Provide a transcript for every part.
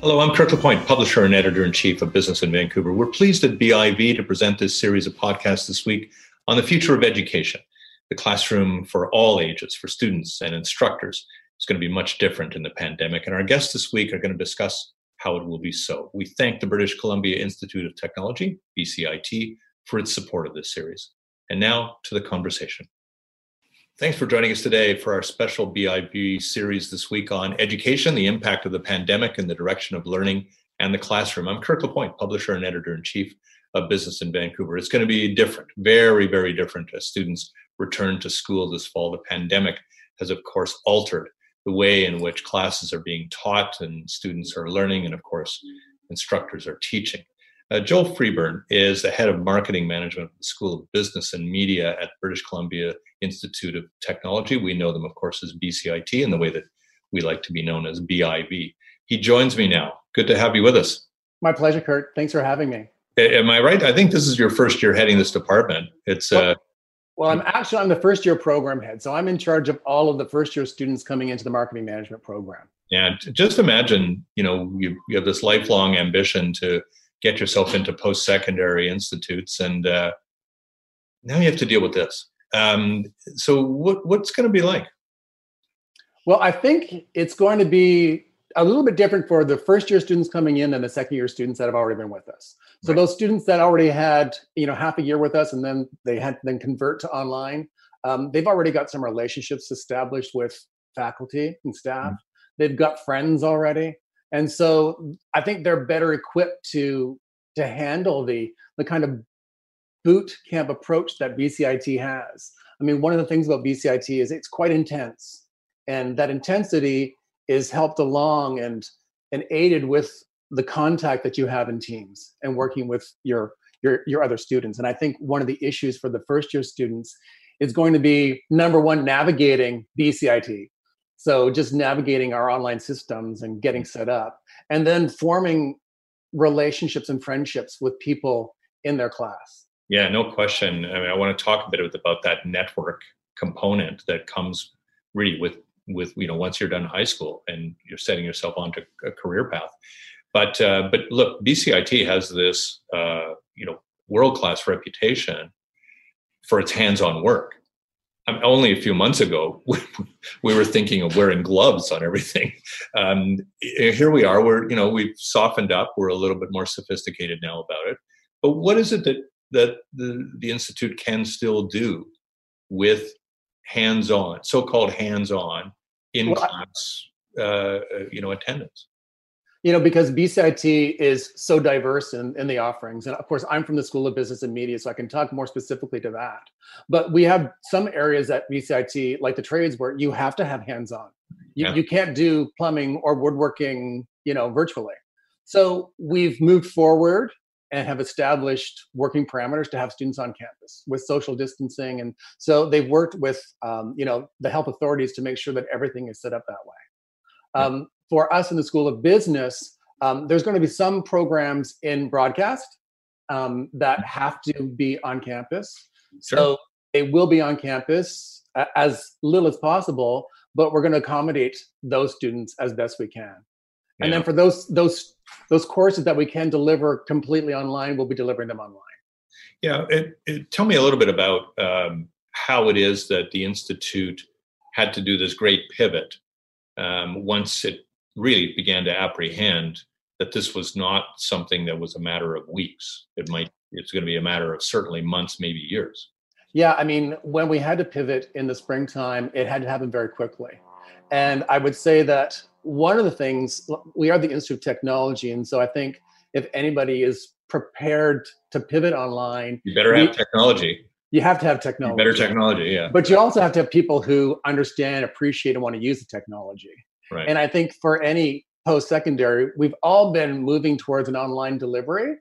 Hello, I'm Kirk LaPointe, publisher and editor in chief of Business in Vancouver. We're pleased at BIV to present this series of podcasts this week on the future of education. The classroom for all ages, for students and instructors, is going to be much different in the pandemic. And our guests this week are going to discuss how it will be so. We thank the British Columbia Institute of Technology, BCIT, for its support of this series. And now to the conversation. Thanks for joining us today for our special BIV series this week on education, the impact of the pandemic, and the direction of learning and the classroom. I'm Kirk LaPointe, publisher and editor in chief of Business in Vancouver. It's going to be different, very, very different as students return to school this fall. The pandemic has, of course, altered the way in which classes are being taught and students are learning, and of course, instructors are teaching. Uh, Joel Freeburn is the head of marketing management at the School of Business and Media at British Columbia Institute of Technology. We know them, of course, as BCIT in the way that we like to be known as BIV. He joins me now. Good to have you with us. My pleasure, Kirk. Thanks for having me. Am I right? I think this is your first year heading this department. It's uh, well, I'm actually I'm the first year program head, so I'm in charge of all of the first year students coming into the marketing management program. Yeah, just imagine, you know, you, you have this lifelong ambition to get yourself into post secondary institutes, and uh, now you have to deal with this. Um, so, what, what's going to be like? Well, I think it's going to be a little bit different for the first year students coming in than the second year students that have already been with us. So right. those students that already had you know half a year with us and then they had then convert to online, um, they've already got some relationships established with faculty and staff. Mm-hmm. They've got friends already and so i think they're better equipped to to handle the the kind of boot camp approach that bcit has. I mean one of the things about bcit is it's quite intense and that intensity is helped along and and aided with the contact that you have in teams and working with your your your other students. And i think one of the issues for the first year students is going to be number one navigating bcit so just navigating our online systems and getting set up, and then forming relationships and friendships with people in their class. Yeah, no question. I mean, I want to talk a bit about that network component that comes really with with you know once you're done high school and you're setting yourself onto a career path. But uh, but look, BCIT has this uh, you know world class reputation for its hands-on work only a few months ago we were thinking of wearing gloves on everything. Um, here we are. We're you know we've softened up. We're a little bit more sophisticated now about it. But what is it that that the, the institute can still do with hands-on so-called hands-on in class uh, you know attendance you know because bcit is so diverse in, in the offerings. And of course i'm from the school of business and media so i can talk more specifically to that. But we have some areas at bcit like the trades where you have to have hands-on you, yeah. you can't do plumbing or woodworking you know virtually. So we've moved forward and have established working parameters to have students on campus with social distancing. And so they've worked with um, you know the health authorities to make sure that everything is set up that way. Um, for us in the School of Business, um, there's going to be some programs in broadcast um, that have to be on campus. Sure. So they will be on campus as little as possible, but we're going to accommodate those students as best we can. Yeah. And then for those those those courses that we can deliver completely online, we'll be delivering them online. Yeah, it, it, tell me a little bit about um, how it is that the institute had to do this great pivot um, once it really began to apprehend that this was not something that was a matter of weeks. It might it's going to be a matter of certainly months, maybe years. Yeah, I mean, when we had to pivot in the springtime, it had to happen very quickly. And I would say that one of the things we are the Institute of Technology, and so I think if anybody is prepared to pivot online, you better have we, technology. You have to have technology. Better technology, yeah. But you also have to have people who understand, appreciate, and want to use the technology. Right. And I think for any post secondary, we've all been moving towards an online delivery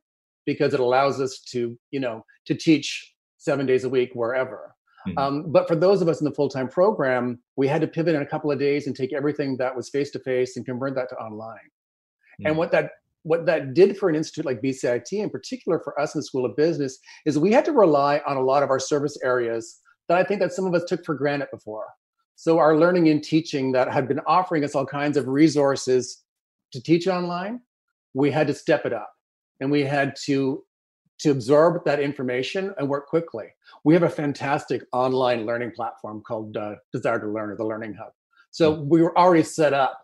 because it allows us to, you know, to teach seven days a week wherever. Mm-hmm. Um, but for those of us in the full time program, we had to pivot in a couple of days and take everything that was face to face and convert that to online. Mm-hmm. And what that what that did for an institute like BCIT, in particular for us in the School of Business, is we had to rely on a lot of our service areas that I think that some of us took for granted before. So our learning and teaching that had been offering us all kinds of resources to teach online, we had to step it up and we had to to absorb that information and work quickly. We have a fantastic online learning platform called uh, Desire to Learn or the Learning Hub. So hmm. we were already set up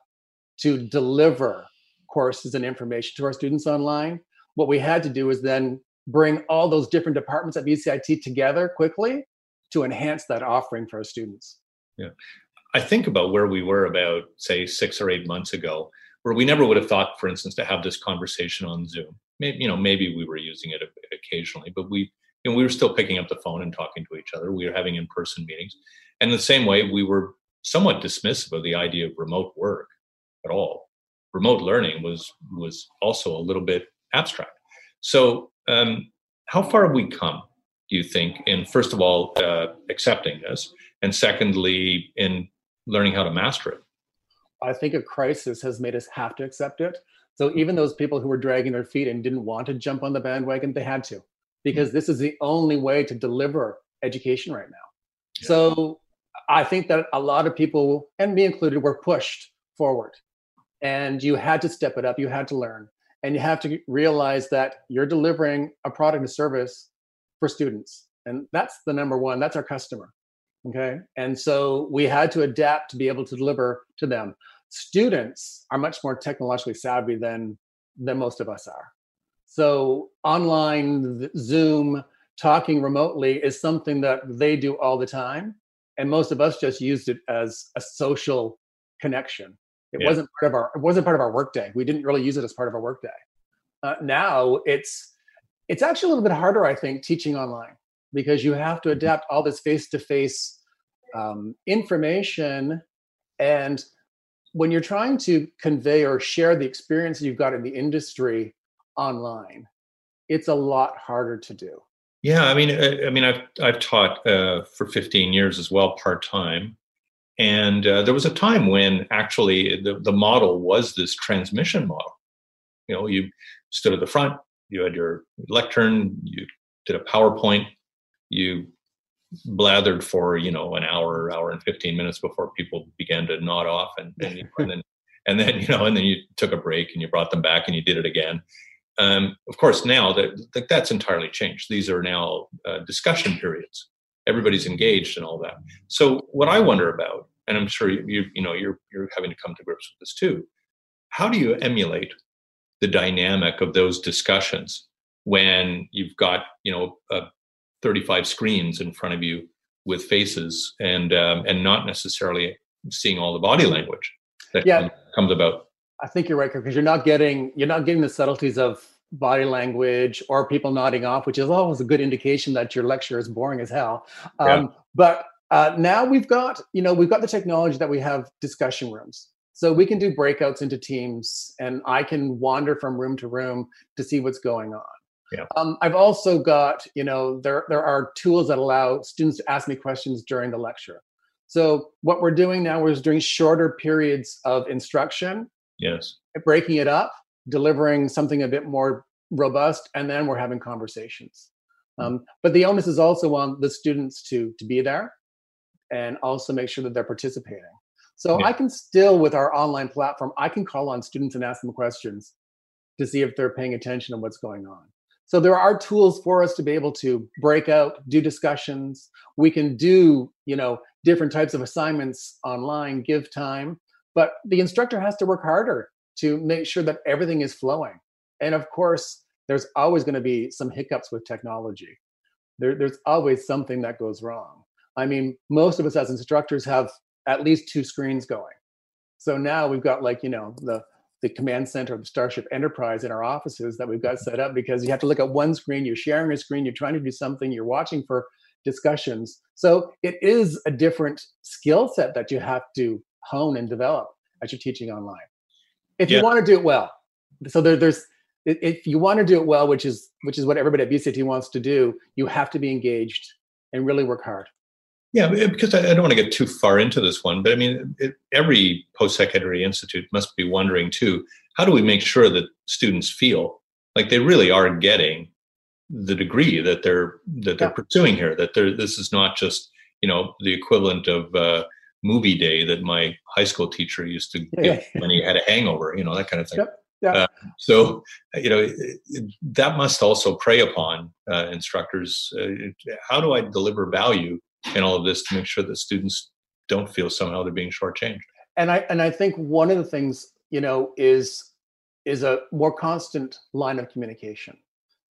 to deliver courses and information to our students online. What we had to do is then bring all those different departments at BCIT together quickly to enhance that offering for our students. Yeah. I think about where we were about, say, six or eight months ago, where we never would have thought, for instance, to have this conversation on Zoom. Maybe, you know, maybe we were using it occasionally, but we, you know, we were still picking up the phone and talking to each other. We were having in-person meetings. And the same way, we were somewhat dismissive of the idea of remote work at all. Remote learning was was also a little bit abstract. So, um, how far have we come? You think in first of all uh, accepting this, and secondly in learning how to master it? I think a crisis has made us have to accept it. So even those people who were dragging their feet and didn't want to jump on the bandwagon, they had to, because mm-hmm. this is the only way to deliver education right now. Yeah. So I think that a lot of people, and me included, were pushed forward. And you had to step it up, you had to learn. And you have to realize that you're delivering a product or service for students. And that's the number one, that's our customer. Okay. And so we had to adapt to be able to deliver to them. Students are much more technologically savvy than than most of us are. So online Zoom talking remotely is something that they do all the time and most of us just used it as a social connection. It yeah. wasn't part of our it wasn't part of our workday. We didn't really use it as part of our workday. Uh, now it's it's actually a little bit harder, I think, teaching online because you have to adapt all this face to face information. And when you're trying to convey or share the experience you've got in the industry online it's a lot harder to do. Yeah, I mean, I, uh, I mean, I've I've taught uh, for 15 years as well, part time, and uh, there was a time when actually the the model was this transmission model. You know, you stood at the front, you had your lectern, you did a PowerPoint, you blathered for you know an hour, hour and 15 minutes before people began to nod off, and, and, and then and then you know, and then you took a break and you brought them back and you did it again um, of course, now that, that, that's entirely changed. These are now uh, discussion periods. Everybody's engaged and all that. So, what I wonder about, and I'm sure you, you, you know you're you're having to come to grips with this too. How do you emulate the dynamic of those discussions when you've got you know uh, 35 screens in front of you with faces and um, and not necessarily seeing all the body language that yeah. comes about I think you're right because you're not getting you're not getting the subtleties of body language or people nodding off, which is always a good indication that your lecture is boring as hell. Um, yeah. But uh, now we've got you know we've got the technology that we have discussion rooms, so we can do breakouts into teams, and I can wander from room to room to see what's going on. Yeah. Um, I've also got you know there there are tools that allow students to ask me questions during the lecture. So what we're doing now is doing shorter periods of instruction Yes. Breaking it up, delivering something a bit more robust, and then we're having conversations. Hmm. Um, but the onus is also on the students to to be there and also make sure that they're participating. So yeah. I can still, with our online platform, I can call on students and ask them questions to see if they're paying attention to what's going on. So there are tools for us to be able to break out, do discussions. We can do, you know, different types of assignments online, give time. But the instructor has to work harder to make sure that everything is flowing. And of course, there's always going to be some hiccups with technology. There, there's always something that goes wrong. I mean, most of us as instructors have at least two screens going. So now we've got like, you know, the the command center of the Starship Enterprise in our offices that we've got set up because you have to look at one screen, you're sharing a screen, you're trying to do something, you're watching for discussions. So it is a different skill set that you have to hone and develop as you're teaching online. If yeah. you want to do it well, so there, there's if you want to do it well, which is which is what everybody at BCIT wants to do, you have to be engaged and really work hard. Yeah, because I, I don't want to get too far into this one, but I mean, it, every post-secondary institute must be wondering too: how do we make sure that students feel like they really are getting the degree that they're that they're yeah. pursuing here? That they're this is not just you know the equivalent of uh, movie day that my high school teacher used to yeah, give when he had a hangover, you know that kind of thing. Yep. Yeah. Uh, so, you know, that must also prey upon uh, instructors. Uh, how do I deliver value in all of this to make sure that students don't feel somehow they're being shortchanged? And I and I think one of the things you know is is a more constant line of communication.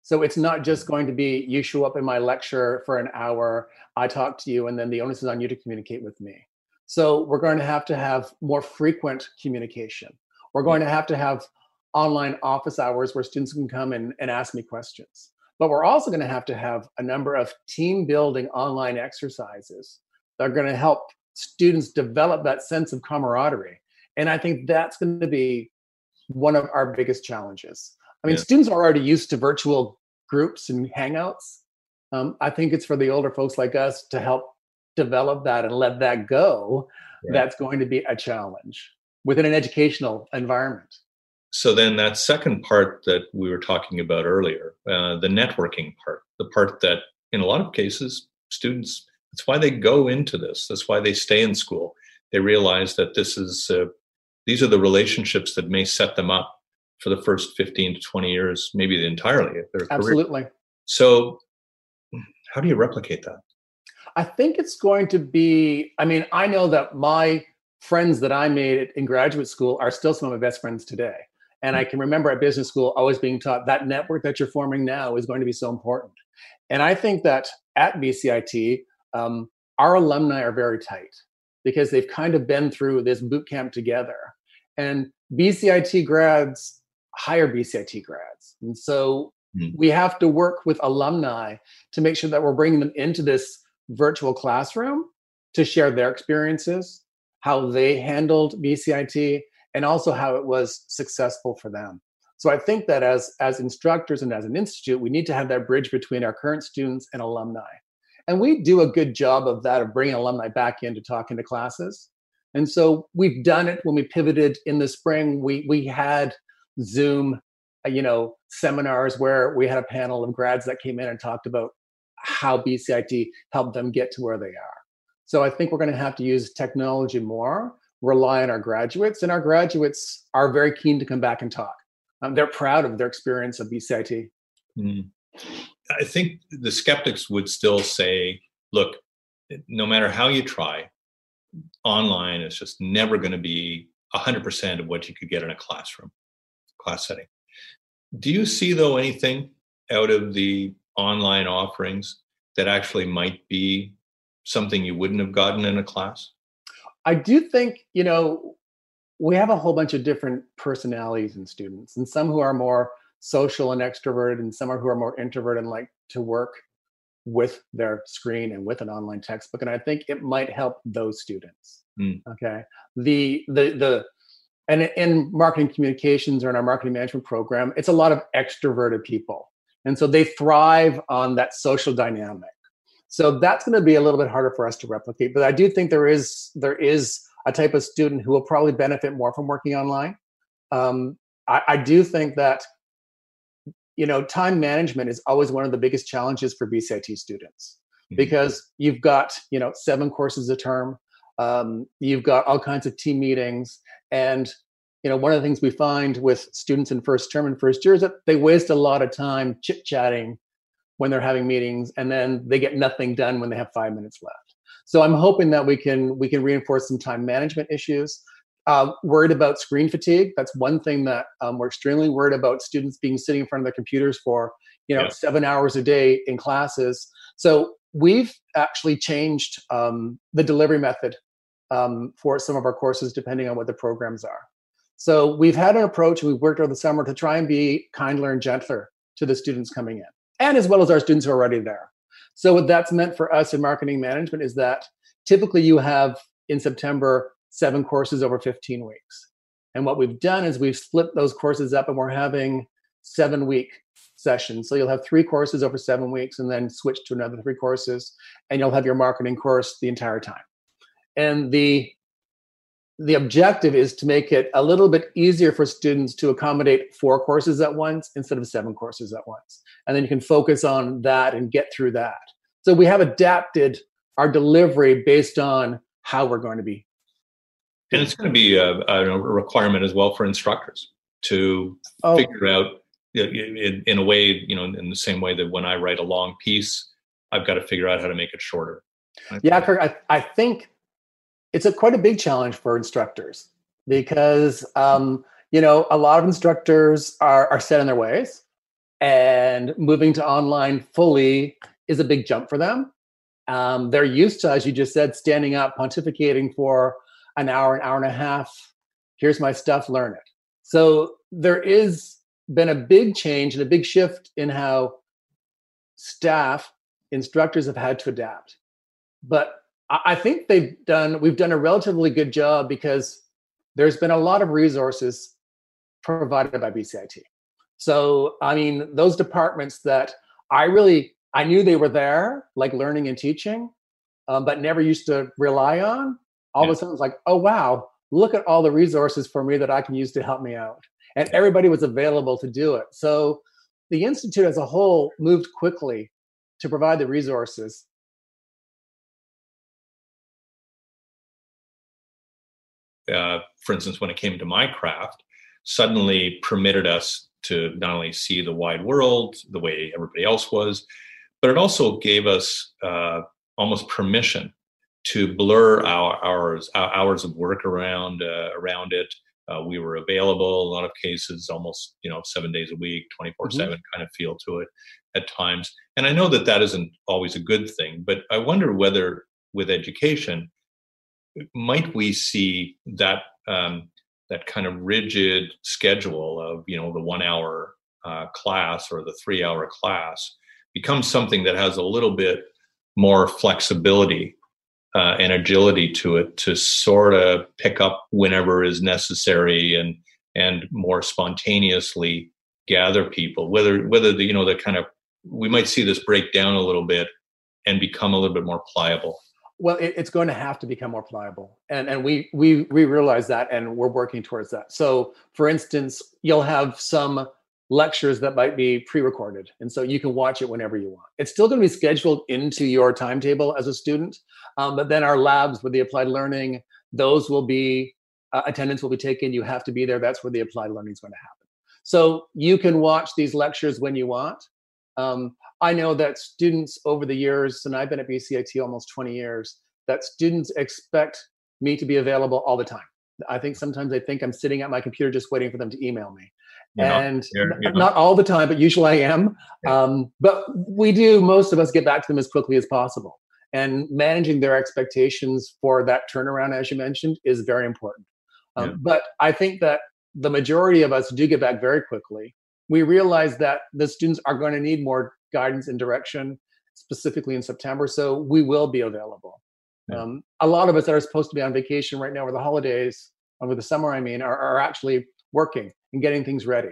So it's not just going to be you show up in my lecture for an hour, I talk to you, and then the onus is on you to communicate with me. So we're going to have to have more frequent communication. We're going to have to have online office hours where students can come and, and ask me questions. But we're also going to have to have a number of team building online exercises that are going to help students develop that sense of camaraderie. And I think that's going to be one of our biggest challenges. I mean, yeah. students are already used to virtual groups and hangouts. Um, I think it's for the older folks like us to help develop that and let that go. That's going to be a challenge within an educational environment so then that second part that we were talking about earlier uh, the networking part the part that in a lot of cases students that's why they go into this that's why they stay in school. They realize that this is uh, these are the relationships that may set them up for the first 15 to 20 years maybe entirely of their absolutely. Career. so how do you replicate that? I think it's going to be i mean i know that my friends that i made in graduate school are still some of my best friends today and I can remember at business school always being taught that network that you're forming now is going to be so important. And I think that at BCIT, um, our alumni are very tight because they've kind of been through this boot camp together. And BCIT grads hire BCIT grads. And so mm. we have to work with alumni to make sure that we're bringing them into this virtual classroom to share their experiences, how they handled BCIT, and also how it was successful for them. So I think that as as instructors and as an institute, we need to have that bridge between our current students and alumni. And we do a good job of that of bringing alumni back in to talk into classes. And so we've done it when we pivoted in the spring. We we had Zoom, uh, you know, seminars where we had a panel of grads that came in and talked about how BCIT helped them get to where they are. So I think we're going to have to use technology more rely on our graduates, and our graduates are very keen to come back and talk. Um, they're proud of their experience of BCIT. Mm. I think the skeptics would still say, look, no matter how you try, online is just never going to be 100% of what you could get in a classroom, class setting. Do you see, though, anything out of the online offerings that actually might be something you wouldn't have gotten in a class? I do think, you know, we have a whole bunch of different personalities in students, and some who are more social and extroverted, and some are who are more introverted and like to work with their screen and with an online textbook. And I think it might help those students. Mm. Okay. The the the and in marketing communications or in our marketing management program, it's a lot of extroverted people. And so they thrive on that social dynamic. So that's going to be a little bit harder for us to replicate. But I do think there is there is a type of student who will probably benefit more from working online. Um, I, I do think that you know time management is always one of the biggest challenges for BCIT students mm-hmm. because you've got you know seven courses a term, um, you've got all kinds of team meetings, and you know one of the things we find with students in first term and first year is that they waste a lot of time chit chatting when they're having meetings and then they get nothing done when they have five minutes left. So i'm hoping that we can we can reinforce some time management issues. Uh, worried about screen fatigue that's one thing that um, we're extremely worried about students being sitting in front of their computers for you know yeah. seven hours a day in classes. So we've actually changed um, the delivery method um, for some of our courses depending on what the programs are. So we've had an approach we've worked over the summer to try and be kinder and gentler to the students coming in and as well as our students who are already there. So what that's meant for us in marketing management is that typically you have in September seven courses over 15 weeks. And what we've done is we've split those courses up and we're having seven week sessions. So you'll have three courses over seven weeks and then switch to another three courses, and you'll have your marketing course the entire time. And the the objective is to make it a little bit easier for students to accommodate four courses at once instead of seven courses at once. And then you can focus on that and get through that. So we have adapted our delivery based on how we're going to be. And it's going to be uh, a, a requirement as well for instructors to oh. figure out in, in a way, you know, in the same way that when I write a long piece, I've got to figure out how to make it shorter. Yeah, Kirk, I, I think it's a quite a big challenge for instructors because um, you know a lot of instructors are, are set in their ways and moving to online fully is a big jump for them. Um, they're used to as you just said standing up pontificating for an hour an hour and a half. Here's my stuff learn it. So there is been a big change and a big shift in how staff instructors have had to adapt. But I think they've done, we've done a relatively good job because there's been a lot of resources provided by BCIT. So, I mean, those departments that I really, I knew they were there, like learning and teaching, um, but never used to rely on. All yeah. of a sudden, it's like, oh, wow, look at all the resources for me that I can use to help me out. And everybody was available to do it. So the Institute as a whole moved quickly to provide the resources uh, for instance, when it came to my craft, suddenly permitted us to not only see the wide world the way everybody else was, but it also gave us uh, almost permission to blur our hours our hours of work around uh, around it. Uh, we were available a lot of cases, almost you know seven days a week, twenty four seven mm-hmm. kind of feel to it at times. And I know that that isn't always a good thing, but I wonder whether with education might we see that um, that kind of rigid schedule of you know the one hour uh, class or the three hour class become something that has a little bit more flexibility uh, and agility to it to sort of pick up whenever is necessary and and more spontaneously gather people. Whether whether the you know the kind of we might see this break down a little bit and become a little bit more pliable well it, it's going to have to become more pliable. And and we we we realize that and we're working towards that. So for instance you'll have some lectures that might be pre-recorded and so you can watch it whenever you want. It's still going to be scheduled into your timetable as a student um, but then our labs with the applied learning those will be uh, attendance will be taken you have to be there that's where the applied learning is going to happen. So you can watch these lectures when you want um, I know that students over the years, and I've been at BCIT almost 20 years, that students expect me to be available all the time. I think sometimes they think I'm sitting at my computer just waiting for them to email me. You're and not, not. not. all the time, but usually I am. Yeah. Um, but we do, most of us get back to them as quickly as possible. And managing their expectations for that turnaround, as you mentioned, is very important. Um, yeah. But I think that the majority of us do get back very quickly we realize that the students are going to need more guidance and direction, specifically in September. So we will be available. Yeah. Um, a lot of us that are supposed to be on vacation right now, with the holidays, over the summer, I mean, are, are actually working and getting things ready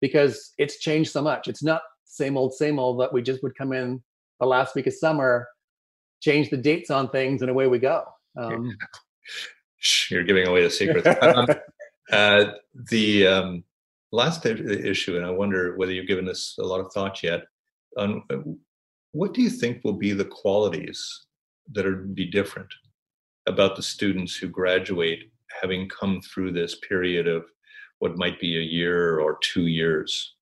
because it's changed so much. It's not same old, same old that we just would come in the last week of summer, change the dates on things, and away we go. Um, You're giving away the secret. um, uh, the um, last issue, and I wonder whether you've given this a lot of thought yet. On uh, what do you think will be the qualities that are be different about the students who graduate, having come through this period of what might be a year or two years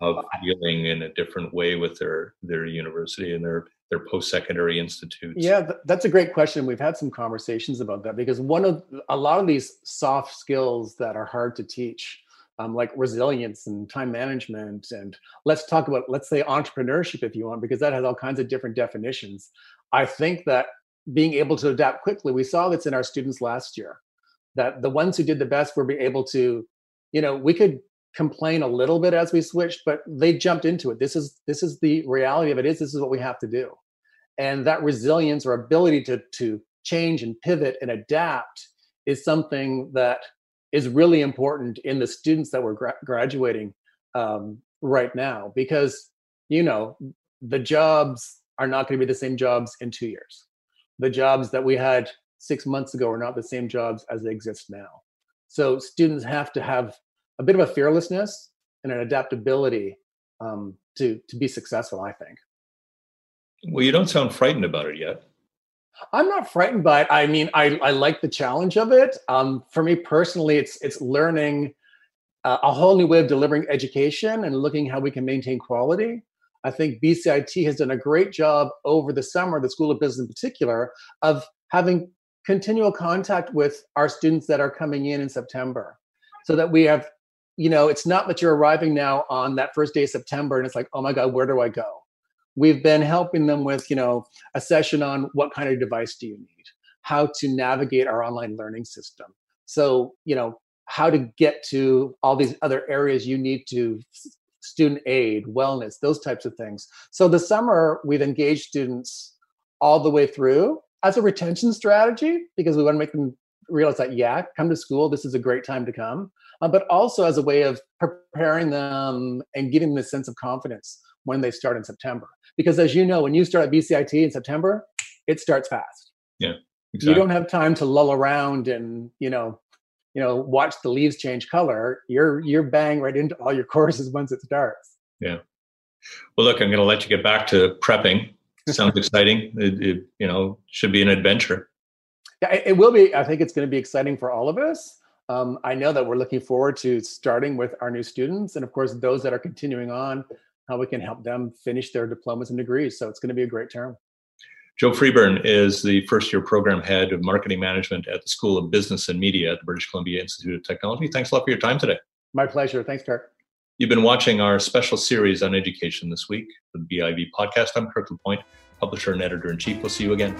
of dealing in a different way with their their university and their their post-secondary institutes? Yeah that's a great question. We've had some conversations about that because one of a lot of these soft skills that are hard to teach um, like resilience and time management and let's talk about let's say entrepreneurship if you want because that has all kinds of different definitions. I think that being able to adapt quickly we saw this in our students last year that the ones who did the best were being able to you know we could complain a little bit as we switched but they jumped into it. This is this is the reality of it is this is what we have to do. And that resilience or ability to to change and pivot and adapt is something that is really important in the students that were gra- graduating um, right now because you know the jobs are not going to be the same jobs in two years. The jobs that we had six months ago are not the same jobs as they exist now. So students have to have a bit of a fearlessness and an adaptability um, to to be successful i think. Well you don't sound frightened about it yet I'm not frightened by it. I mean, I, I like the challenge of it. Um, for me personally, it's it's learning uh, a whole new way of delivering education and looking how we can maintain quality. I think BCIT has done a great job over the summer, the School of Business in particular, of having continual contact with our students that are coming in in September, so that we have, you know, it's not that you're arriving now on that first day of September and it's like, oh my God, where do I go? We've been helping them with you know a session on what kind of device do you need? How to navigate our online learning system. So you know how to get to all these other areas you need to student aid wellness those types of things. So the summer we've engaged students all the way through as a retention strategy because we want to make them realize that yeah come to school this is a great time to come uh, but also as a way of preparing them and giving them a sense of confidence when they start in September. Because as you know, when you start at BCIT in September, it starts fast. Yeah. Exactly. You don't have time to lull around and, you know, you know, watch the leaves change color. You're you're bang right into all your courses once it starts. Yeah. Well, look, I'm going to let you get back to prepping. Sounds exciting. It, it, you know should be an adventure. Yeah, it, it will be. I think it's going to be exciting for all of us. Um, I know that we're looking forward to starting with our new students, and of course, those that are continuing on how we can help them finish their diplomas and degrees. So it's going to be a great term. Joe Freeburn is the first year program head of marketing management at the School of Business and Media at the British Columbia Institute of Technology. Thanks a lot for your time today. My pleasure. Thanks, Kirk. You've been watching our special series on education this week, the BIV podcast. I'm Kirk LaPointe, publisher and editor in chief. We'll see you again.